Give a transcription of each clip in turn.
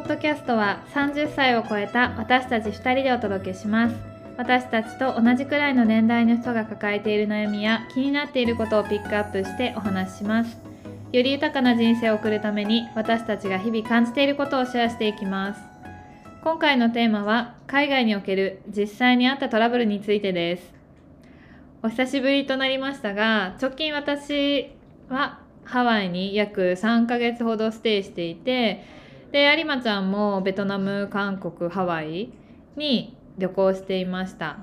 ッドキャストは30歳を超えた私たち2人でお届けします。私たちと同じくらいの年代の人が抱えている悩みや気になっていることをピックアップしてお話しします。より豊かな人生を送るために私たちが日々感じていることをシェアしていきます。今回のテーマは海外における実際にあったトラブルについてです。お久しぶりとなりましたが直近私はハワイに約3ヶ月ほどステイしていてで有馬ちゃんもベトナム韓国ハワイに旅行していました。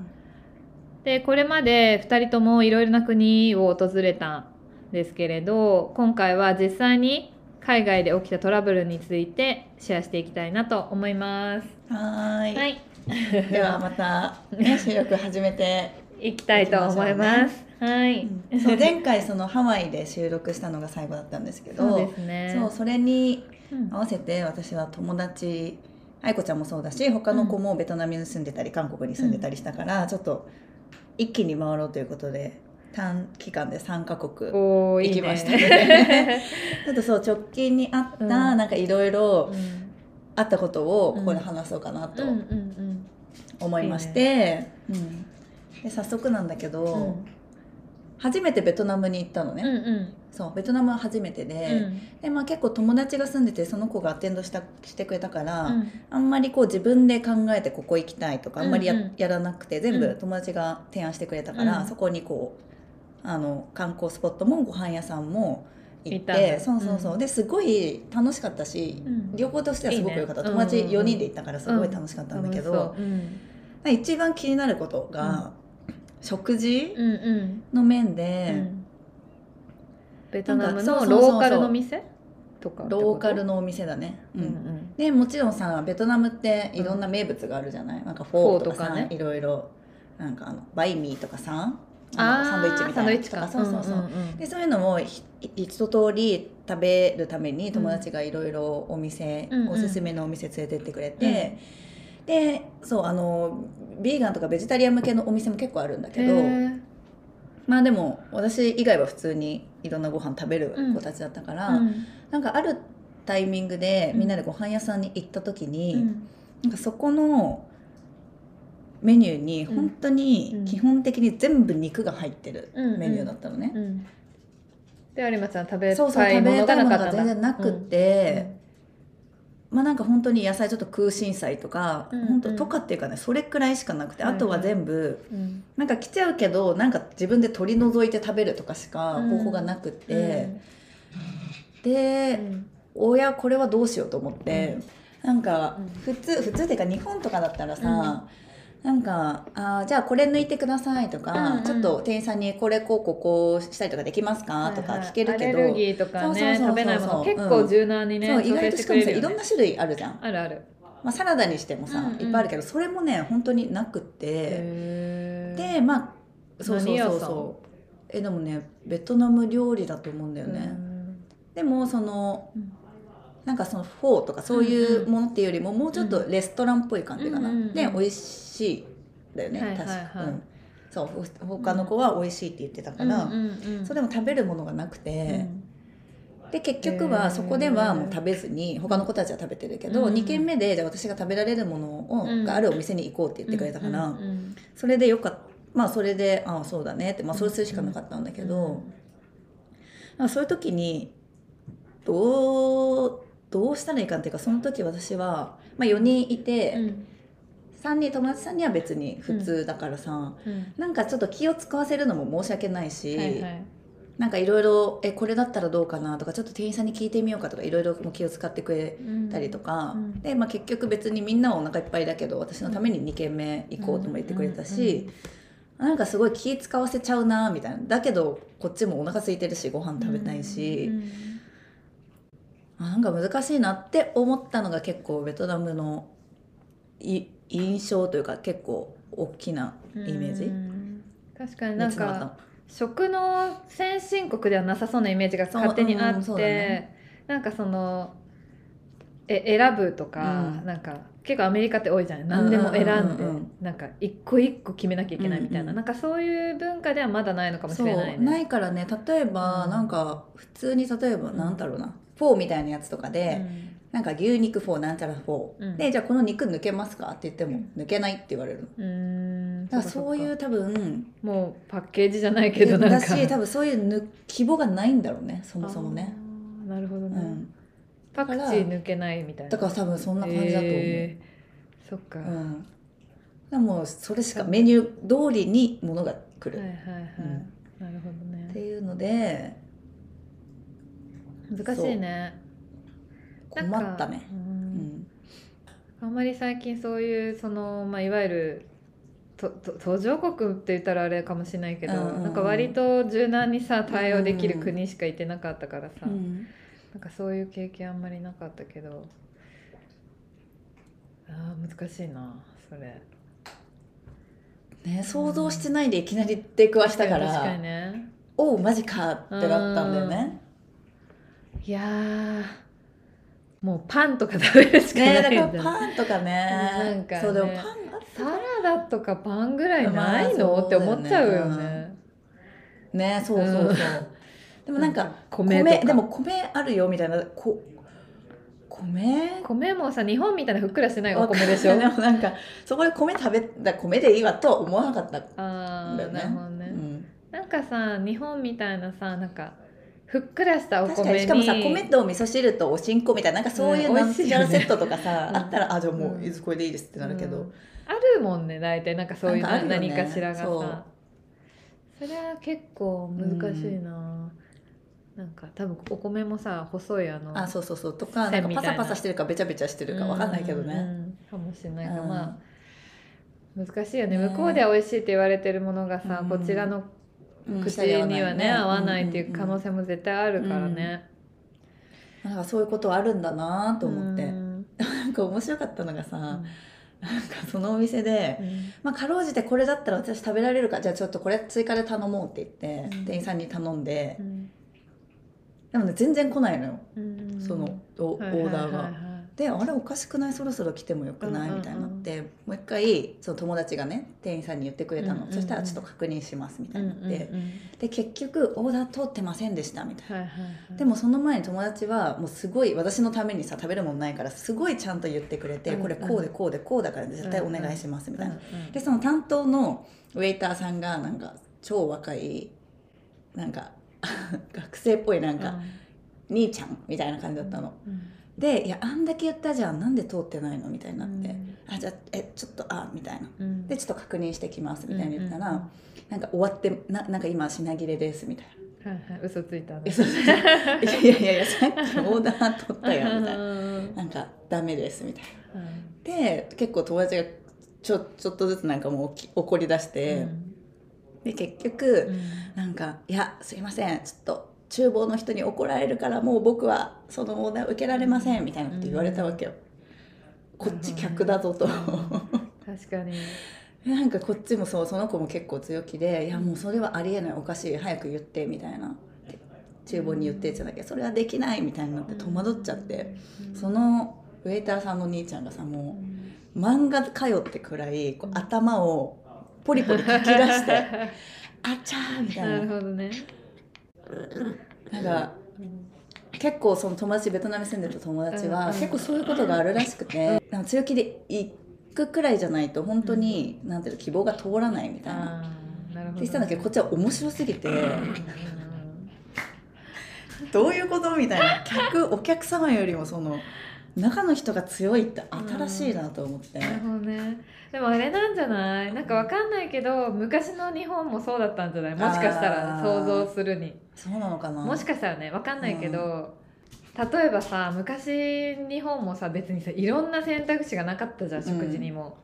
でこれまで2人ともいろいろな国を訪れたんですけれど今回は実際に海外で起きたトラブルについてシェアしていきたいなと思います。はい。はい。ではまた、ね、収録始めて、行きたいと思います。はい、うん。そう前回そのハワイで収録したのが最後だったんですけどそうね。それにうん。合わせて私は友達愛子ちゃんもそうだし他の子もベトナムに住んでたり韓国に住んでたりしたから、ちょっと一気に回ろうということで短期間で3カ国行きましたね。ね。ちょっとそう直近にあった、うん。なんかいろいろうん。あったことをここで話そうかなとうんうん思いまして、うんで早速なんだけど、うん。初めてベトナムに行ったのね、うんうん。そうベトナムは初めてで,、うん。でまあ、結構友達が住んでてその子がアテンドしたしてくれたから、うん。あんまりこう自分で考えてここ行きたいとかあんまりや,、うんうんやらなくて全部うん。友達が提案してくれたから、うん。そこにこうあの観光スポットもご飯屋さんも行ってそうそうそう、うん。ですごい楽しかったし、うん。旅行としてはすごく良かった。ね。友達うんうんうん4人で行ったからすごい楽しかったんだけど、う。ん。一番気になることが、食事うんうん。の面うで、んベトナムのローカルの店？とかローカルのお店だね、うん。うんでもちろんさベトナムっていろんな名物があるじゃない、なんかフォーとかさフォーとかね。いろいろなんかあのバインミーとかさサンドイッチみたいなサンドイッチか。とそうそうそう、んんん。でそういうのもひ一通り食べるために友達がいろいろお店、うんうんおすすめのお店連れてってくれて、でそうあのビーガンとかベジタリアン向けのお店も結構あるんだけどまあでも私以外は普通にいろんなご飯食べる子たちだったから、うん。なんかあるタイミングでうん。みんなでご飯屋さんに行った時に、うん。なんかそこのメニューに本当に基本的に全部肉が入ってるうん。メニューだったのね。うん。で有馬ちゃん食べそうそうたいもの食べたいものががなかったんだ。全然なくって、まあなんか本当に野菜ちょっと空心菜とか、うん本当とかっていうかねそれくらいしかなくて、はいはいあとは全部うん。うんなんか来ちゃうけどなんか自分で取り除いて食べるとかしかうん。方法がなくって、うん。で、うん。親これはどうしようと思って、なんかうん。普通普通っていうか日本とかだったらさ、なんかあーじゃあこれ抜いてくださいとか、うんうん。ちょっと店員さんにこれこうこうこうしたりとかできますか、とか聞けるけど、アレルギーとかそうそうそうそう。ね食べないものうん結構柔軟にねそう意調整し外としてかもさいろんな種類あるじゃん、あるある。まあ、サラダにしてもさ、うんうん。いっぱいあるけどそれもね本当になくって、でまあそうそうそうそう。えでもねベトナム料理だと思うんだよね、うん。でもそのうんなんかそのフォーとかそういうものっていうよりももうちょっとレストランっぽい感じかな、で美味しいだよね、はいはいはい。確か、うん、そうほ他の子は美味しいって言ってたから、それでも食べるものがなくて、うん。で結局はそこではもう食べずに他の子たちは食べてるけど、うん2軒目でじゃあ私が食べられるものを、うんがあるお店に行こうって言ってくれたから、それでよかった。まあそれでああそうだねって、まあ、そうするしかなかったんだけど、そういう時にどうどうしたらいいかっていうかその時私は、まあ、4人いて、うん。3人友達さんには別に普通だからさ、うん。なんかちょっと気を使わせるのも申し訳ないし、はいはい。なんかいろいろ「えこれだったらどうかな」とかちょっと店員さんに聞いてみようかとかいろいろ気を使ってくれたりとか、うんで、まあ、結局別にみんなはお腹いっぱいだけど私のために2軒目行こうとも言ってくれたし、なんかすごい気使わせちゃうなみたいな。だけどこっちもお腹空いてるしご飯食べたいし、うんあなんか難しいなって思ったのが結構ベトナムのい印象というか結構大きなイメージ？うん。確かになんか食の先進国ではなさそうなイメージが勝手にあそううんね。なんかそのえ選ぶとか、うん。なんか結構アメリカって多いじゃない。何でも選んで、うんうんうん。うんなんか一個一個決めなきゃいけないみたいな、うんうんなんかそういう文化ではまだないのかもしれないね。ないからね。例えば、うん。なんか普通に例えばなんだろうな。フォーみたいなやつとかで、なんか牛肉フォーなんちゃらフォー、うん。でじゃあこの肉抜けますかって言っても抜けないって言われるだからそういう多分もうパッケージじゃないけどなんか。だし多分そういうぬ希望がないんだろうね。そもそもね、なるほどね、うん、パクチー抜けないみたいな。だから多分そんな感じだと思う、えー。そっか、うん、だもうそれしかメニュー通りにものが来る、はいはいはい、うん。なるほどね。っていうので。難しいね。困ったね。あんまり最近そういうその、まあ、いわゆるとと途上国って言ったらあれかもしれないけど、うん。なんか割と柔軟にさ対応できる国しかいてなかったからさ、うんなんかそういう経験あんまりなかったけどあー難しいなそれ。ね、想像してないでいきなり出くわしたから、確かにね。おうマジかってなったんだよね。いやーもうパンとか食べるしかないん。だからパンとかね。なんかねそうでもパンあっサラダとかパンぐらいないの、まあって思っちゃうよね。ねそうそうそう、うんでもなんか米でも米あるよみたいな。こ米？米もさ日本みたいなふっくらしてないお米でしょ？でもなんかそこで米食べた米でいいわとは思わなかったああ、んだよね。なるほどね、うん、なんかさ日本みたいなさなんかふっくらしたお米しかもさ米と味噌汁とおしんこみたいななんかそういううんなんちゃセットとかさ、うん。あったらあじゃあもうこれでいいですってなるけど、うん。あるもんね大体。なんかそういうね。何かしらがさ。それは結構難しいな、なんか多分お米もさ細いあのあそうそうそう。とかな。んかパサパサしてるかべちゃべちゃしてるかわかんないけどね、うんうんかもしれないけど、うん。まあ難しいよね。ね。向こうでは美味しいって言われてるものがさ、うん。こちらのうん。口にはね,、合わないっていう可能性性も絶対あるからね。なんかそういうことあるんだなと思って、うん。なんか面白かったのがさ、うん。なんかそのお店で、まあ、かろうじてこれだったら私食べられるかじゃあちょっとこれ追加で頼もうって言って、うん。店員さんに頼んでう、んでもね全然来ないのよ、うん。そのオオはいはいはい。ーダーが。はいであれおかしくないそろそろ来てもよくない、うんうんうん。みたいになってもう一回その友達がね店員さんに言ってくれたの、うんうんうん。そしたらちょっと確認しますみたうんいになって、うんうんで結局オーダー通ってませんでしたみたいな。はいはいはいでもその前に友達はもうすごい私のためにさ食べるもんないからすごいちゃんと言ってくれて、うんうん。これこうでこうでこうだから絶対お願いしますみたいな、うんうん。でその担当のウェイターさんがなんか超若いなんか学生っぽいなんか、兄ちゃんみたいな感じだったの、うん。で「いやあんだけ言ったじゃんなんで通ってないの?」みたいになって「うん。あじゃあえちょっとあ」みたいな。うん。でちょっと確認してきますみたいに言ったら、うんうんなんか終わってななんか今品切れですみたいな。はいはい。嘘ついた。のえそうそういやいやいやいやさっきオーダー取ったよみたいな。うんなんかダメですみたいな。うん。で結構友達がちょちょっとずつなんかもうき怒り出して、うんで結局、うん。なんか「いやすいません。ちょっと厨房の人に怒られるからもう僕はそのオーダー受けられません」みたいなこと言われたわけよ。こっち客だぞと。確かに。なんかこっちもそうその子も結構強気で「いやもうそれはありえないおかしい早く言って」みたいな。で厨房に言ってって言うんだけどそれはできないみたいになって戸惑っちゃって。そのウェイターさんの兄ちゃんがさもう漫画通ってくらいこう頭をポリポリかき出して「あちゃー」みたな。いるなほどね。なんか結構その友達ベトナムに住んでた友達は結構そういうことがあるらしくてなんか強気で行くくらいじゃないと本当になんていうの希望が通らないみたいな。って言ってたんだけどこっちは面白すぎてうん。どういうこと？みたいな。客お客様よりもその中の人が強いって新しいなと思って。なるほどね。でもあれなんじゃない？なんかわかんないけど昔の日本もそうだったんじゃない？もしかしたら想像するに。そうなのかな？もしかしたらねわかんないけど、例えばさ昔日本もさ別にさいろんな選択肢がなかったじゃん食事にも、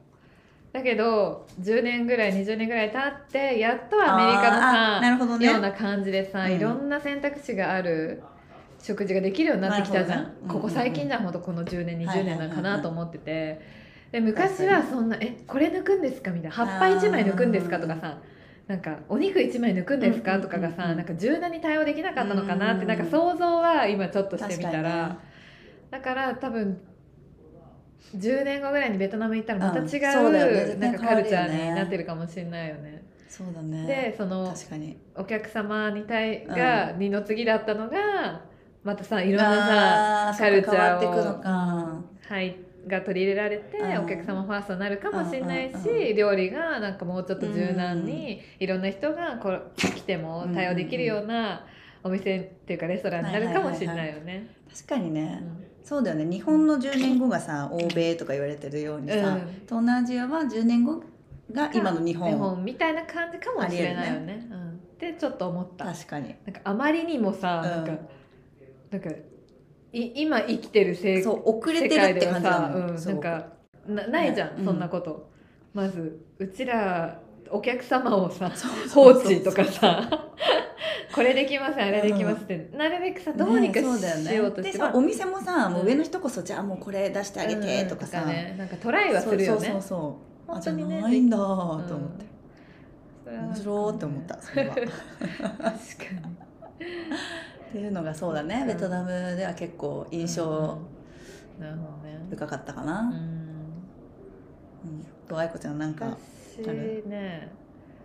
だけど10年ぐらい20年ぐらい経ってやっとアメリカのさ、ね。ような感じでさ、うん。いろんな選択肢がある食事ができるようになってきたじゃん、ねここ最近じゃんほん。とこの10年20年なんかないと思ってて。で昔はそんな「えこれ抜くんですか?」みたいな「葉っぱ1枚抜くんですか?」とかさ。なんか「お肉1枚抜くんですか?」とかがさなんか柔軟に対応できなかったのかなってうんなんか想像は今ちょっとしてみた確ら、かだから多分10年後ぐらいにベトナム行ったらまた違うなんかカルチャーになってるかもしれないよね。そうだね。でその確かに。お客様に対が二の次だったのがまたさいろんなさカルチャーをはいが取り入れられてうん。お客様ファーストになるかもしれないし料理がなんかもうちょっと柔軟にいろんな人がこう来ても対応できるようなお店っていうかレストランになるかもしれないよね。確かにね、うん。そうだよね。日本の10年後がさ欧米とか言われてるようにさ、うん。東南アジアは10年後が今の日本。日本みたいな感じかもしれないよね。うん、ってちょっと思った。確かに。なんかあまりにもさ、うん。なんかなんかい今生きてる世そう遅れ世てるって感じなのよ、うん、なんかなないじゃん、うん。そんなこと。まずうちらお客様をさ放置とかさ これできますあれできますって、なるべくさどうにかねそうだよね。しようとして、でさお店もさ、もう上の人こそじゃあもうこれ出してあげてうんとかさ、ね。なんかトライはするよねそうそう。そう本当にねないんだと思って、うん。面白いって思ったそれは。っ 確かていうのがそうだね、うん。ベトナムでは結構に印象深かったかうな、うん。愛子ちゃんなんか私ね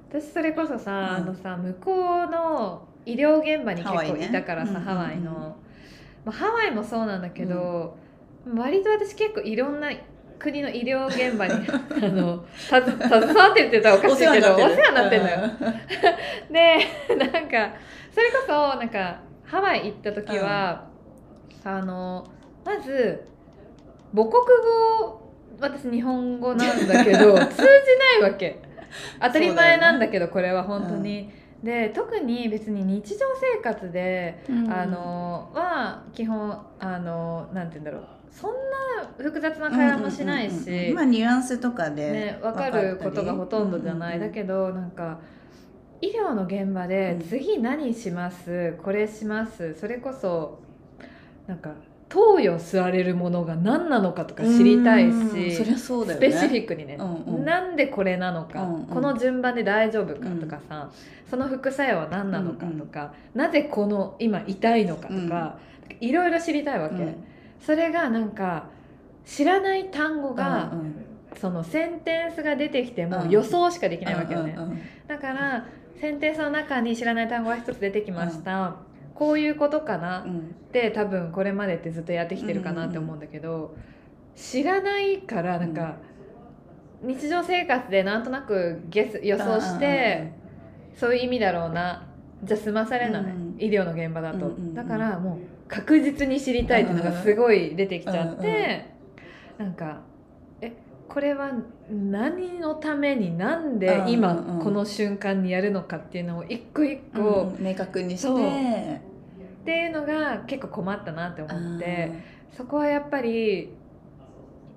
私それこそさ、うん。あのさ向こうの医療現場に結構いたからさ、うんハワイの、まあ、ハワイもそうなんだけど、割と私結構いろんな国の医療現場に あの携わってるって言ったらおかしいけどお世話になってる。のよ。でなんかそれこそなんかハワイ行った時は、あのまず母国語私日本語なんだけど 通じないわけ。当たり前なんだけどこれは本当に。で特に別に日常生活で、うん。あのは基本あのなんて言うんだろう。そんな複雑な会話もしないうんうんうんしうん。まあニュアンスとかでね、分かることがほとんどじゃない、だけどなんか医療の現場でうん。次何します、これします？それこそなんか投与されるものが何なのかとか知りたいし、そりゃそうだよね。スペシフィックにね、うんうん。なんでこれなのか、うんうん。この順番で大丈夫かとかさ、その副作用は何なのかとか、なぜこの今痛いのかとか、いろいろ知りたいわけ、うん。それがなんか知らない単語が、うんうん。そのセンテンスが出てきてもうん。予想しかできないわけよね、うんうんうん。だからセンテンスの中に知らない単語が一つ出てきました、こういうことかな？うん。って多分これまでってずっとやってきてるかなって思うんだけど、知らないからなんか、日常生活でなんとなくゲス予想して、そういう意味だろうな。じゃあ済まされない、うん医療の現場だと、うんうんうん。だからもう確実に知りたいっていうのがすごい出てきちゃって、なんかえこれは何のためになんで今この瞬間にやるのかっていうのを一個一個、うん明確にして。っていうのが結構困ったなって思って。そこはやっぱり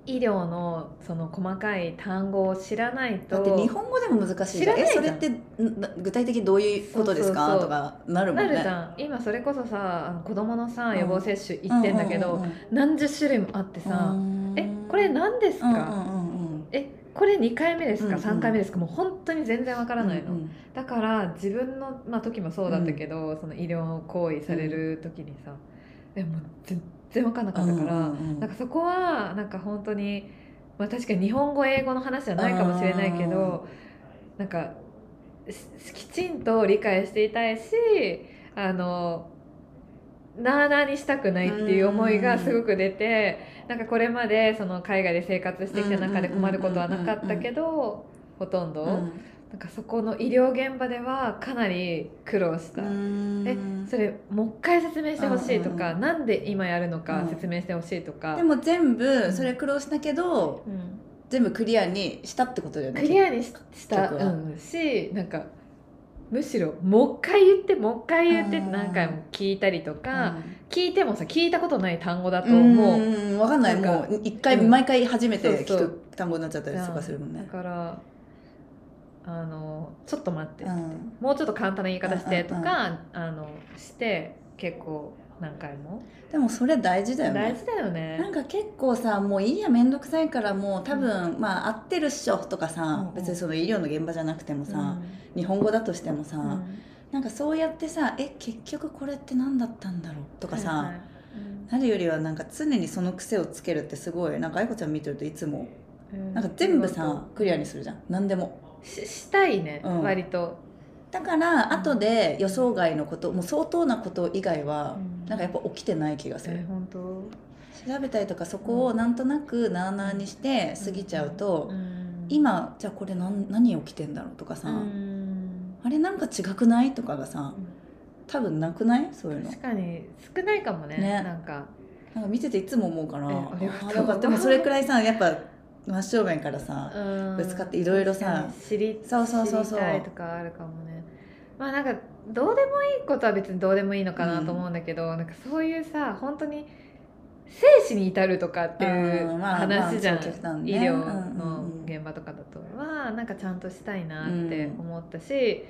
医療のその細かい単語を知らないとだって日本語でも難しいじゃん。知らないじゃん。えそれってん具体的にどういうことですか？とかなるもんね。なるじゃん。今それこそさ子供のさ予防接種行ってんだけど、何十種類もあってさう、ん。えこれ何ですか、うんうんうんうんえこれ2回目ですか、うんうん。3回目ですか？もう本当に全然わからないの、うんうん。だから自分の、まあ、時もそうだったけど、その医療行為される時にさ、えもう全然分かんなかったから、うんうんうん。なんかそこはなんか本当に、まあ、確かに日本語英語の話じゃないかもしれないけどなんかしきちんと理解していたいしあのなあなあにしたくないっていう思いがすごく出て、なんかこれまでその海外で生活してきた中で困ることはなかったけど、ほとんど、うん。なんかそこの医療現場ではかなり苦労した、うん。えそれもう一回説明してほしいとか、うん。うんなんで今やるのかうん。説明してほしいとか、でも全部それ苦労したけどうん。全部クリアにしたってことだよね。クリアにしした、うん、しなんかむしろもう一回言ってもう一回言ってって何回も聞いたりとか、聞いてもさ聞いたことない単語だとうんもう、うんわかんない。もう一回うん。毎回初めて聞く単語になっちゃったりとかするもんだねからあのちょっと待って、うん。もうちょっと簡単な言い方してとうんか、あのして結構何回も、でもそれ大事だよね。大事だよね。なんか結構さもういいや面倒くさいからもう多分、まあ合ってるっしょとかさ、うんうん。別にその医療の現場じゃなくてもさ、うん。日本語だとしてもさ、うん。なんかそうやってさえ結局これって何だったんだろうとかさ、はいはい。なるよりはなんか常にその癖をつけるってすごいなんか愛子ちゃん見てるといつもうん。なんか全部さクリアにするじゃん。何でも。ししたいね、うん。割と。だから後で予想外のこともう相当なこと以外はうんなんかやっぱ起きてない気がする。え、本当。調べたりとかそこをなんとなくなあなあにして過ぎちゃうと、うん。今じゃあこれ何何起きてんだろうとかさ、うん。あれなんか違くないとかがさ多分なくない？そういうの。確かに少ないかもね。ね。なんか。なんか見てていつも思うからえありがとうあなんかでもそれくらいさやっぱ真正面からさ、うん。ぶつかっていろいろさ知りそうそうそうそう。知りたいとかあるかもね。まあなんかどうでもいいことは別にどうでもいいのかなと思うんだけど、なんかそういうさ本当に生死に至るとかっていううんまあ話じゃん、まあそう極端ね。医療うんうんのうん現場とかだとはなんかちゃんとしたいなって思ったし、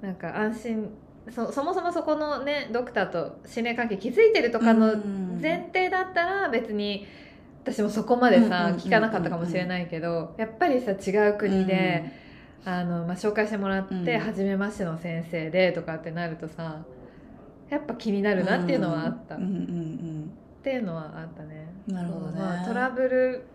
なんか安心そそもそもそこのねドクターと信頼関係築いてるとかのうん。前提だったら別に私もそこまでさうんうんうんうん聞かなかったかもしれないけどやっぱりさ違う国で、あのまあ、紹介してもらって、うん。初めましての先生でとかってなるとさやっぱ気になるなっていうのはあった、うんうんうんっていうのはあったね。なるほどね。まあ、トラブル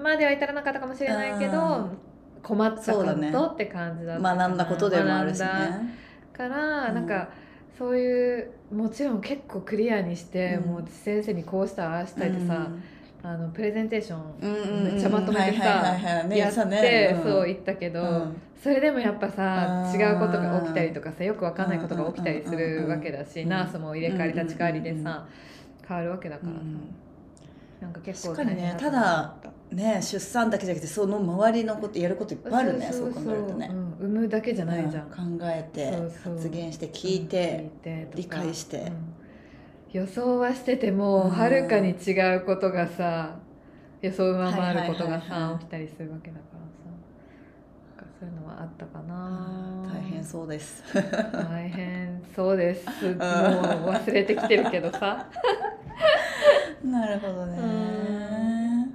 までは至らなかったかもしれないけうどん困ったことって感じだっうんた学んだことでもあるしね。学んだから、うん。なんかそういうもちろん結構クリアにして、うん。もう先生にこうしたああしたいってさ、あのプレゼンテーションめっちゃまとめてさやって、そう言ったけど、うん。それでもやっぱさうん違うことが起きたりとかさよくわかんないことが起きたりするわけだし、うんナースも入れ替わり立ち替わりでうんさ、変わるわけだからさ、うんなんか結構確かにね大変だね出産だけじゃなくてその周りのことやることいっぱいあるねそう考えるとね。うん、産むだけじゃないじゃん、うん。考えて発言して聞いて理解して。うん予想はしててもうん。はるかに違うことがさ予想を上回ることがさ起きたりするわけだからさ。なんかそういうのはあったかな。大変そうです。大変そうです。もう忘れてきてるけどさ。なるほどね。うん。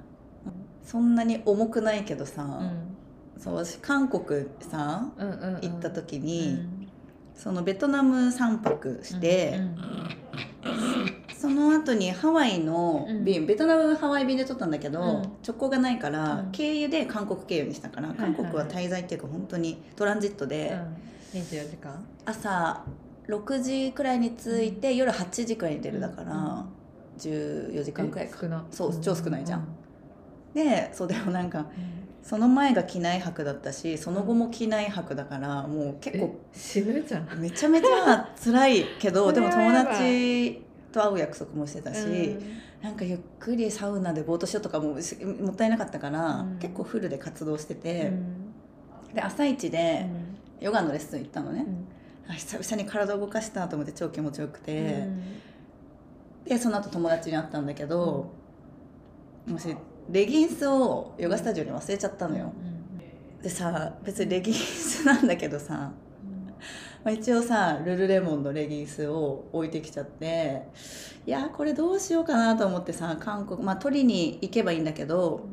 そんなに重くないけどさ、うん。そう私韓国さうんうんうん。行った時うに、ん。そのベトナム3泊して、うんその後にハワイの便、ベトナムハワイ便で取ったんだけど、うん。直行がないから、うん。経由で韓国経由にしたから、韓国は滞在っていうか本当にトランジットで、うん、24時間？朝6時くらいに着いて、夜8時くらいに出るだから、うん。14時間くらいか。そう超少ないじゃん。でそうでもなんかうん。その前が機内泊だったしその後も機内泊だからもう結え構死ぬじゃんめちゃめちゃ辛いけどでも友達と会う約束もしてたし、うん。なんかゆっくりサウナでぼーっとしようとかもしもったいなかったから、うん。結構フルで活動してて、うん。で朝一でうん。ヨガのレッスン行ったのね、うん。あ久々に体を動かしたと思って超気持ちよくて、うん。でその後友達に会ったんだけど、もしレギンスをヨガスタジオに忘れちゃったのよ、でさ別にレギンスなんだけどさ、まあ、一応さルルレモンのレギンスを置いてきちゃっていやこれどうしようかなと思ってさ韓国まあ取りに行けばいいんだけど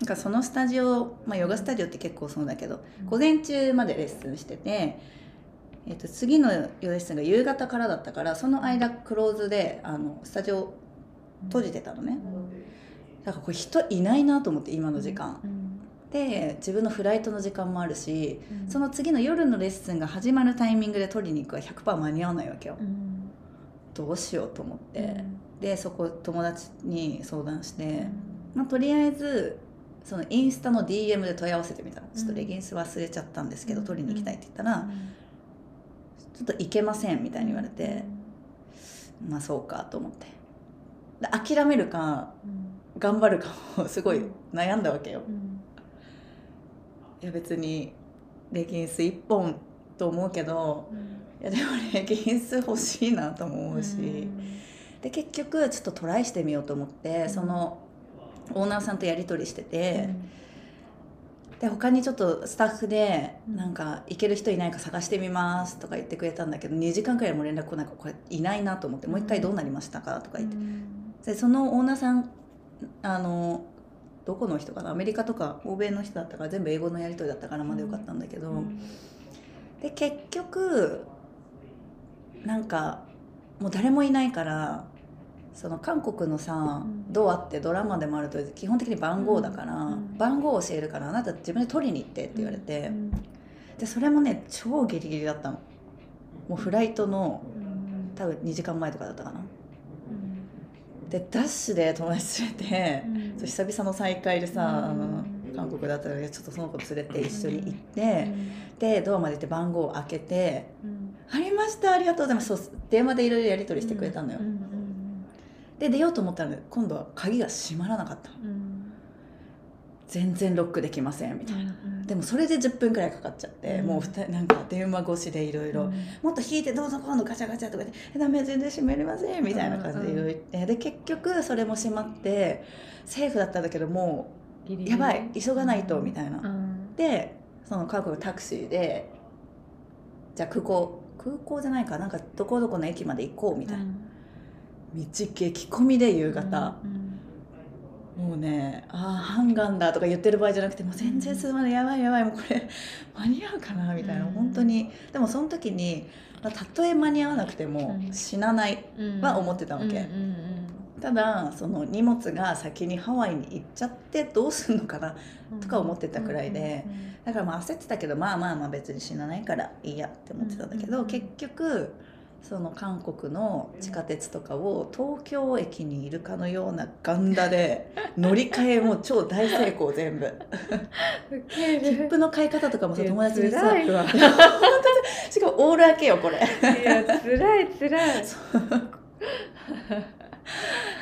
なんかそのスタジオ、まあ、ヨガスタジオって結構そうだけど午前中までレッスンしてて、えっと次のレッスンが夕方からだったからその間クローズであのスタジオ閉じてたのね。だからこれ人いないなと思って今の時間、で自分のフライトの時間もあるしその次の夜のレッスンが始まるタイミングで取りに行くは100%間に合わないわけよ。どうしようと思って、でそこ友達に相談して、まあ、とりあえずそのインスタの DM で問い合わせてみたの。ちょっとレギンス忘れちゃったんですけど、取りに行きたいって言ったら、ちょっと行けませんみたいに言われて、まあそうかと思って。で諦めるか頑張るかもすごい悩んだわけよいや別にレギンス1本と思うけどいやでもレギンス欲しいなとも思うし、で結局ちょっとトライしてみようと思って、うん。そのオーナーさんとやり取りしてて、で他にちょっとスタッフでうん。なんか行ける人いないか探してみますとか言ってくれたんだけど2時間くらいも連絡来ないからこれいないなと思ってもう一回どうなりましたかとか言って。でそのオーナーさんあのどこの人かな？アメリカとか欧米の人だったから全部英語のやり取りだったからまだよかったんだけど、で結局なんかもう誰もいないからその韓国のさ、うん。ドアってドラマでもあると基本的に番号だから、うん。番号を教えるからあなた自分で取りに行ってって言われて、でそれもね超ギリギリだったの。もうフライトのうん。多分2時間前とかだったかな。うんでダッシュで友達連れて、うん。そう久々の再会でさ、あのうん韓国だったのでちょっとその子連れて一緒に行って、でドアまで行って番号を開けてうん「ありましたありがとうございます」そう電話でいろいろやり取りしてくれたのよ、で出ようと思ったらね今度は鍵が閉まらなかった全然ロックできませんみたいな、うんでもそれで10分くらいかかっちゃって、うん。もうなんか電話越しでいろいろ。うん。もっと引いてどうぞ今度ガチャガチャとかで「えダメ全然閉めれません」みたいな感じでいろいろ言って。で結局それも閉まってセーフだったんだけどもうやばい急がないとみたいな、うん。でその韓国のタクシーでじゃあ空港空港じゃないかなんかどこどこの駅まで行こうみたいな、道激混みで夕方、うんもうねああ半眼だとか言ってる場合じゃなくてもう全然進まないやばいやばいもうこれ 間に合うかなみたいな、うん。本当に。でもその時に、まあ、たとえ間に合わなくてもうん。死なないうん。は思ってたわけ、ただその荷物が先にハワイに行っちゃってどうすんのかなうん。とか思ってたくらいでだからまあ焦ってたけどまあまあまあ別に死なないからいいやって思ってたんだけど、うん。結局その韓国の地下鉄とかを東京駅にいるかのようなガンダで乗り換えも超大成功全部。切符の買い方とかもさ友達にさ辛 しかもオール開けよこれ。ねいや辛い辛い。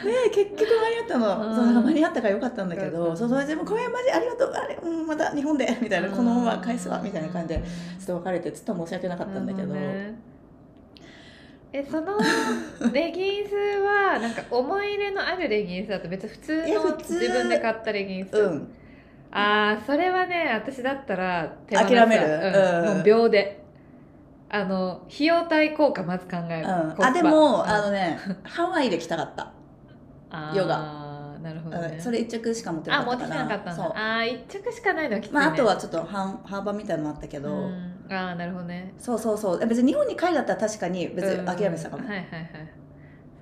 え結局間に合ったの、うん。そうなんか間に合ったからよかったんだけど、うんそ達も「これマジありがとうあれ、うん、また日本で」みたいな「このまま返すわ」みたいな感じでちょっと別れてちょっと申し訳なかったんだけど、なるほねえそのレギンスは なんか思い入れのあるレギンスだと別に普通の自分で買ったレギンス、うん。ああそれはね私だったら手放す。諦める。うん。うん。もう秒で。あの費用対効果まず考える、う。ん、あでも、うん。あのねハワイで来たかった、ヨガ。なるほどね。うん。それ一着しか持ってなかったから。きてなかったんだ。ああ一着しかないのはきつい、ね。まあ、あとはちょっと半幅みたいなのあったけど、うん、ああなるほどね。そうそうそう。別に日本に帰るだったら確かに別に諦めてたかも、うんはいはいはい。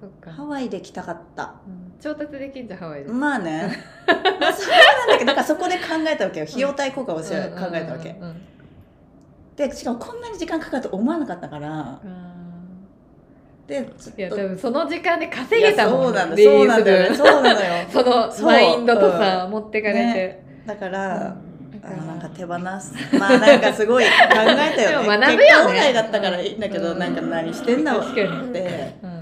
そっか、ハワイで来たかった。うん。調達できんじゃんハワイで、まあね。まあそうなんだけどだからそこで考えたわけよ。費用対効果を考えたわけ、うんうんうんうん。でしかもこんなに時間かかると思わなかったから。あでいやょっと多分その時間で稼げたもんいやそうなんだリリースそうなんだよ。そう。なのよマインドとさ、持ってかれて、ね。だから、だあのなんか手放す。まあなんかすごい考えたよね。学ぶよね。だったからいいんだけど、うん。なんか何してんだろうってうん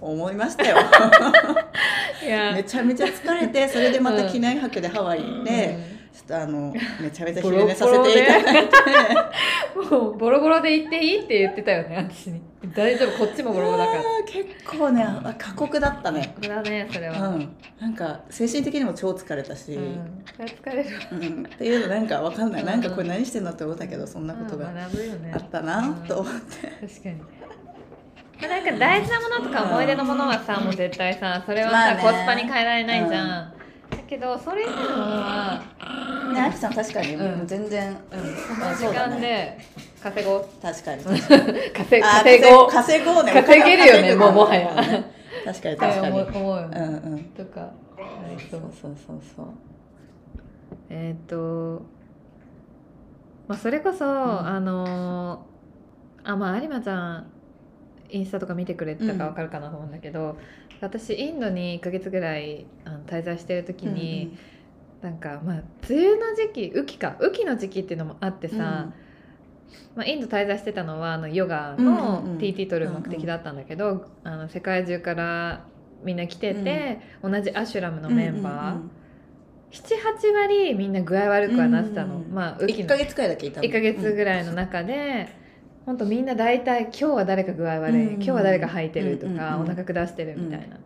思いましたよ。めちゃめちゃ疲れてそれでまた機内泊でハワイ行って、ちょっとあの めちゃめちゃ昼寝させていただい。て、うんもうボロボロで行っていいって言ってたよね私に。大丈夫こっちもボロボロだから結構ねあ過酷だったね。これだねそれうは、ん。なんか精神的にも超疲れたし、うん。疲れる。わうん。っていうのなんかわかんない、うん。なんかこれ何してんのって思ったけどそんなことがあったなと思って、確かに。まあなんか大事なものとか思い出のものはさもう絶対さそれはさ、まあね。コスパに変えられないじゃん、だけどそれ以外のは、ねあきさん確かにうん。もう全然、うん、あ時間で稼ごう。確かに。稼 あ稼ごう。稼ごうね。稼げるよねもうもはや。確かに確かに。思う思うよね、うんうん。とかありそそううそうそうそう。えーっとまあそれこそ、あのーあまあ有馬ちゃんインスタとか見てくれてたかわかるかなと思うんだけど、私インドに1ヶ月ぐらいあの滞在してる時に、なんかまあ梅雨の時期雨季か雨季の時期っていうのもあってさ、まあ、インド滞在してたのはあのヨガうんうんのうん。TT 取る目的だったんだけど、あの世界中からみんな来てて、同じアシュラムのメンバー、78割みんな具合悪くはなってたの、うんうんうんまあ雨季1のヶ月くらいだけいたの1ヶ月ぐらいの中で、ほんとみんな大体今日は誰か具合悪い、うんうん今日は誰か吐いてるとか、うんうんうんお腹下してるみたいな、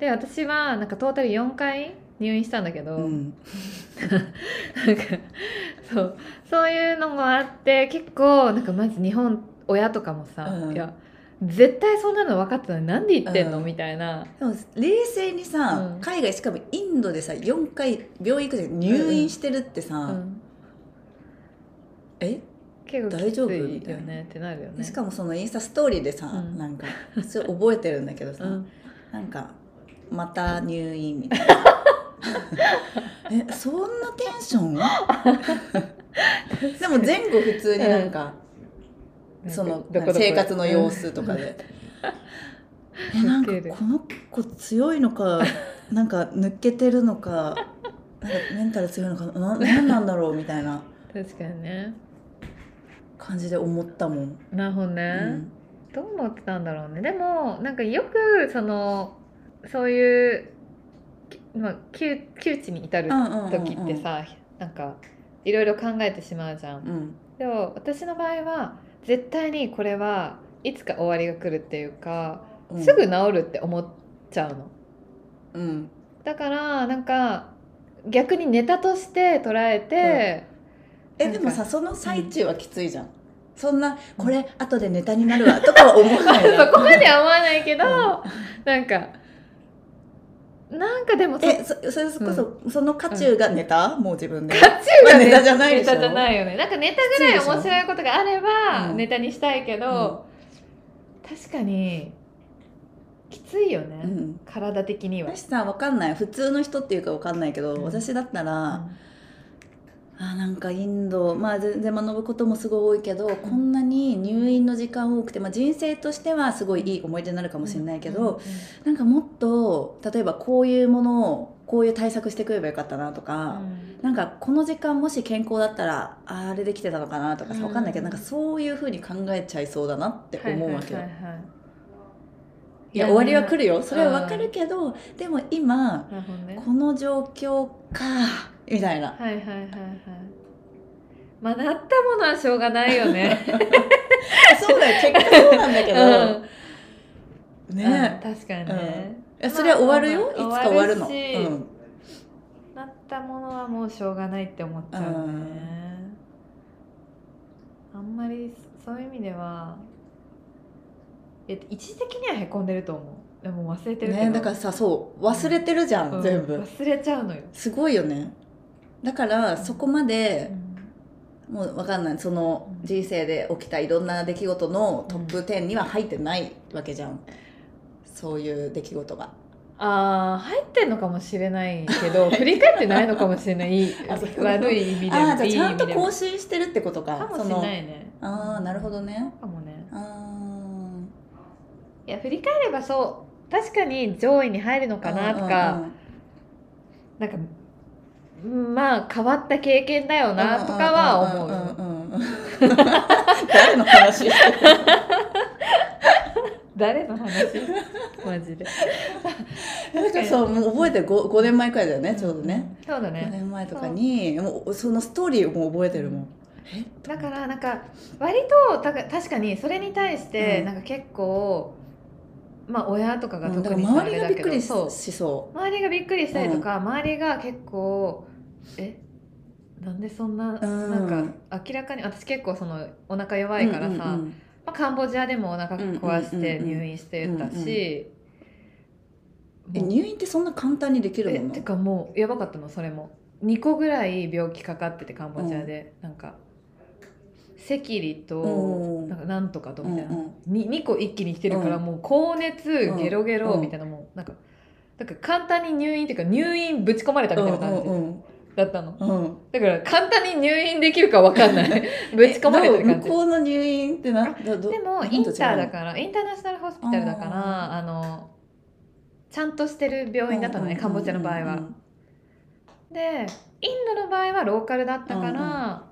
で私はなんかトータル4回入院したんだけど、うん。うんなんかそうそういうのもあって結構なんかまず日本親とかもさ、うん。いや絶対そんなの分かってたのになんで言ってんの、うん。みたいな。でも冷静にさ、うん。海外しかもインドでさ4回病院行くで入院してるってさ、うん。え？結構大丈夫みたいないよね。ってなるよね。しかもそのインスタストーリーでさ、うん。なんかそれ覚えてるんだけどさ、うん。なんかまた入院みたいな。えそんなテンション？でも前後普通になんか、そのどこどこ生活の様子とかで、えなんかこの子強いのかなんか抜けてるのかなんかメンタル強いのかななんなんだろうみたいな。確かにね感じで思ったもん。なるほどうね、ん。どう思ってたんだろうね。でもなんかよくそのそういう、きまあ、窮窮地に至る時ってさ、なんかいろいろ考えてしまうじゃん。うん。でも私の場合は絶対にこれはいつか終わりが来るっていうか、うん、すぐ治るって思っちゃうの。うん。だからなんか逆にネタとして捉えて、えでもさその最中はきついじゃん、そんなこれ後でネタになるわとかは思わない そこまでは思わないけど、うん。なんかなんかでもそえそそれこそ、その渦中がネタ、もう自分で。渦中がネタじゃないでしょ。ネタじゃないよね。なんかネタぐらい面白いことがあればうん。ネタにしたいけど、確かにきついよね、うん。体的には。私さわかんない。普通の人っていうかわかんないけど、うん。私だったら、あなんかインドまあ全然学ぶこともすごい多いけど、こんなに入院の時間多くて、まあ、人生としてはすごいいい思い出になるかもしれないけど、なんかもっと例えばこういうものをこういう対策してくればよかったなとか、なんかこの時間もし健康だったらああれできてたのかなとかさうん。わかんないけど、なんかそういうふうに考えちゃいそうだなって思うわけよ。はいはいはいはい。いや終わりは来るよ。うんそれはわかるけど、でも今ね。この状況かみたいな。はいはいはいはい。まあなったものはしょうがないよね。そうだよ。結果そうなんだけど、うん。ね。うん確かにね、いやそれは終わるよ、まあいつか終わるの、うん。なったものはもうしょうがないって思っちゃうよね、あんまりそういう意味ではえ一時的にはへこんでると思う。でも忘れてるけど。ねだからさそう。忘れてるじゃん、うん。全部。忘れちゃうのよ、すごいよねだからそこまでうん。もう分かんない。その人生で起きたいろんな出来事のトップ10には入ってないわけじゃん。そういう出来事が。ああ入ってんのかもしれないけど 振り返ってないのかもしれない。悪い意味でもああじゃちゃんと更新してるってことか。かもしれないね。ああなるほどね。かもね。あいや振り返ればそう確かに上位に入るのあかなとか、なんかうんまあ変わった経験だよなとかは思う誰の話？誰の話？マジで。なんかそうもう覚えてる。5, 5年前くらいだよねちょうどね、5そうだね。年前とかにもうそのストーリーをもう覚えてるもん。え？だからなんか割とた確かにそれに対してうん。なんか結構、まあ親とかが特にさあれだけがびっくりしどそう。周りがびっくりしたりとか、周りが結構えなんでそんな、うん。なんか明らかに私結構そのお腹う弱いからさ、うんうんまあ、カンボジアでもお腹壊してうんうんうんうん入院してたし、え入院ってそんな簡単にできるえもの？てかもうやばかったのそれも。2個ぐらい病気かかっててカンボジアで、なんか赤痢とうんなんかなんとかとみたいな、うんうん。に 2, 個一気に来てるから、うん。もう高熱うん。ゲロゲロみたいなもうなんかだから簡単に入院っていうか入院ぶち込まれたみたいな感じうんだったの、うん。うんだから簡単に入院できるかわかんない。ぶち込まれてるえ感じ。向こうの入院ってなでもインターだからインターナショナルホスピタルだからあのちゃんとしてる病院だったのね、うんカンボジアの場合は。でインドの場合はローカルだったから、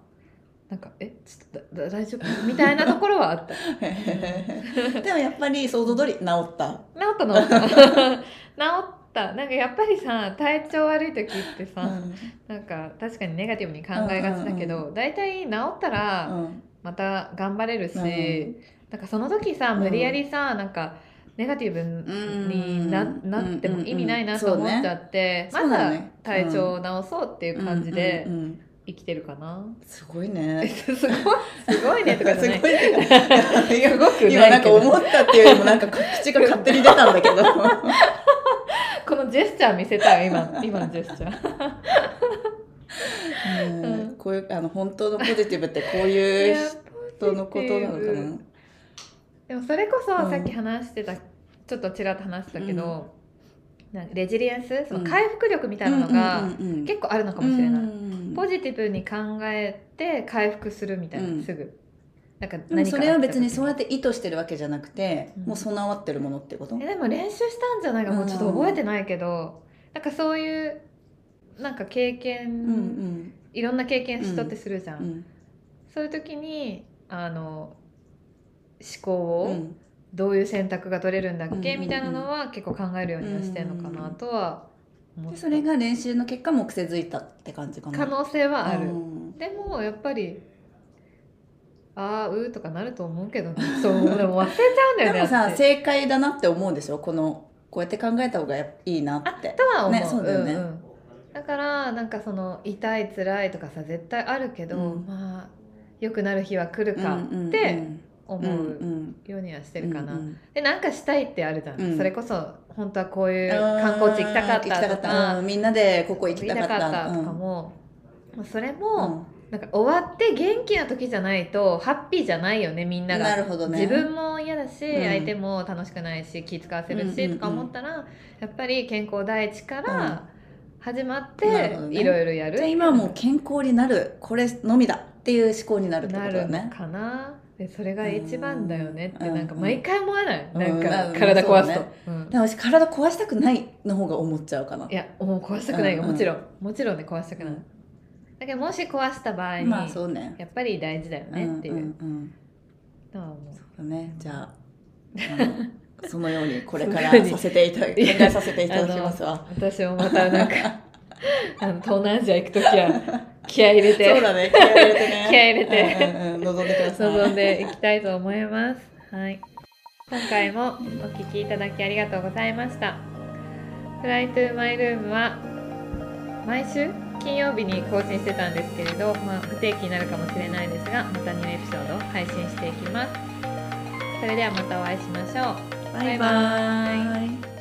なんかえちょっと大丈夫？みたいなところはあった。治うんでもやっぱり想像通り治った。った治った。治った。なんかやっぱりさ体調悪い時ってさ、なんか確かにネガティブに考えがちだけど、大体治ったらうん。また頑張れるし、うん。なんかその時さうん。無理やりさ、なんかネガティブにな,、うん。なっても意味ないなうんと思っちゃって、まず体調を治そうっていう感じでうんうんうん生きてるかな、すごいね。すごいすごいねとかじゃない。すごいね。今なんか思ったっていうよりもなんか口が勝手に出たんだけど。このジェスチャー見せたい今今のジェスチャー。うんうん。こういうあの本当のポジティブってこういいうや人のことなのかな？でもそれこそうんさっき話してた、ちょっとちらっと話したけど、レジリエンス？その回復力みたいなのが結構あるのかもしれない、うん。ポジティブに考えて回復するみたいな、うん。すぐ。なんかでもそれは別にそうやって意図してるわけじゃなくて、うん。もう備わってるものってこと？えでも練習したんじゃないかもうちょっと覚えてないけど、なんかそういうなんか経験、いろんな経験しとってするじゃん、うん。そういう時にあの思考をうんどういう選択が取れるんだっけ、うんうんうん。みたいなのは結構考えるようにはしてんのかなとは思った。でそれが練習の結果も癖づいたって感じかな。可能性はある、うん。でもやっぱりあーうーとかなると思うけどね。そうでも忘れちゃうんだよねでもさ私正解だなって思うんでしょ？このこうやって考えた方がいいなって。とは思う,、ねそうだよね。んん。だからなんかその痛い辛いとかさ絶対あるけど、うん。まあ良くなる日は来るかうんってうん思ううんようにはしてるかな、うんうん。でなんかしたいってあるじゃん、うん。それこそ本当はこういう観光地行きたかったとか。たうんみんなでここ行行ききたかったとかも、まあそれうん。も、なんか終わって元気な時じゃないとハッピーじゃないよねみんなが。なるほどね。自分も嫌だし、うん。相手も楽しくないし気使わせるし、うんうんうん。とか思ったらやっぱり健康第一から始まっていろいろやる。じゃあ今はもう健康になる。これのみだっていう思考になるってことだね。かなでそれが一番だよねってうん。なんか毎回思わない、うん。なんかうん。体壊すと、そうん。でも私体壊したくないの方が思っちゃうかな。いやもう壊したくないよ、もちろん。もちろんね壊したくない、うん。だけどもし壊した場合に、まあそうね。やっぱり大事だよねっていう。うんうんうそうね。じゃあ そのようにこれからさせていただき考えさせていただきますわ。私もまたなんかあの東南アジア行く時は気合い入れてそうだね気合い入れてね 気合い入れてうん望んでください望んでいきたいと思います。はい。今回もお聞きいただきありがとうございました。フライトゥーマイルームは毎週金曜日に更新してたんですけれど、まあ、不定期になるかもしれないですが、またニューエピソードを配信していきます。それではまたお会いしましょう。バイバイ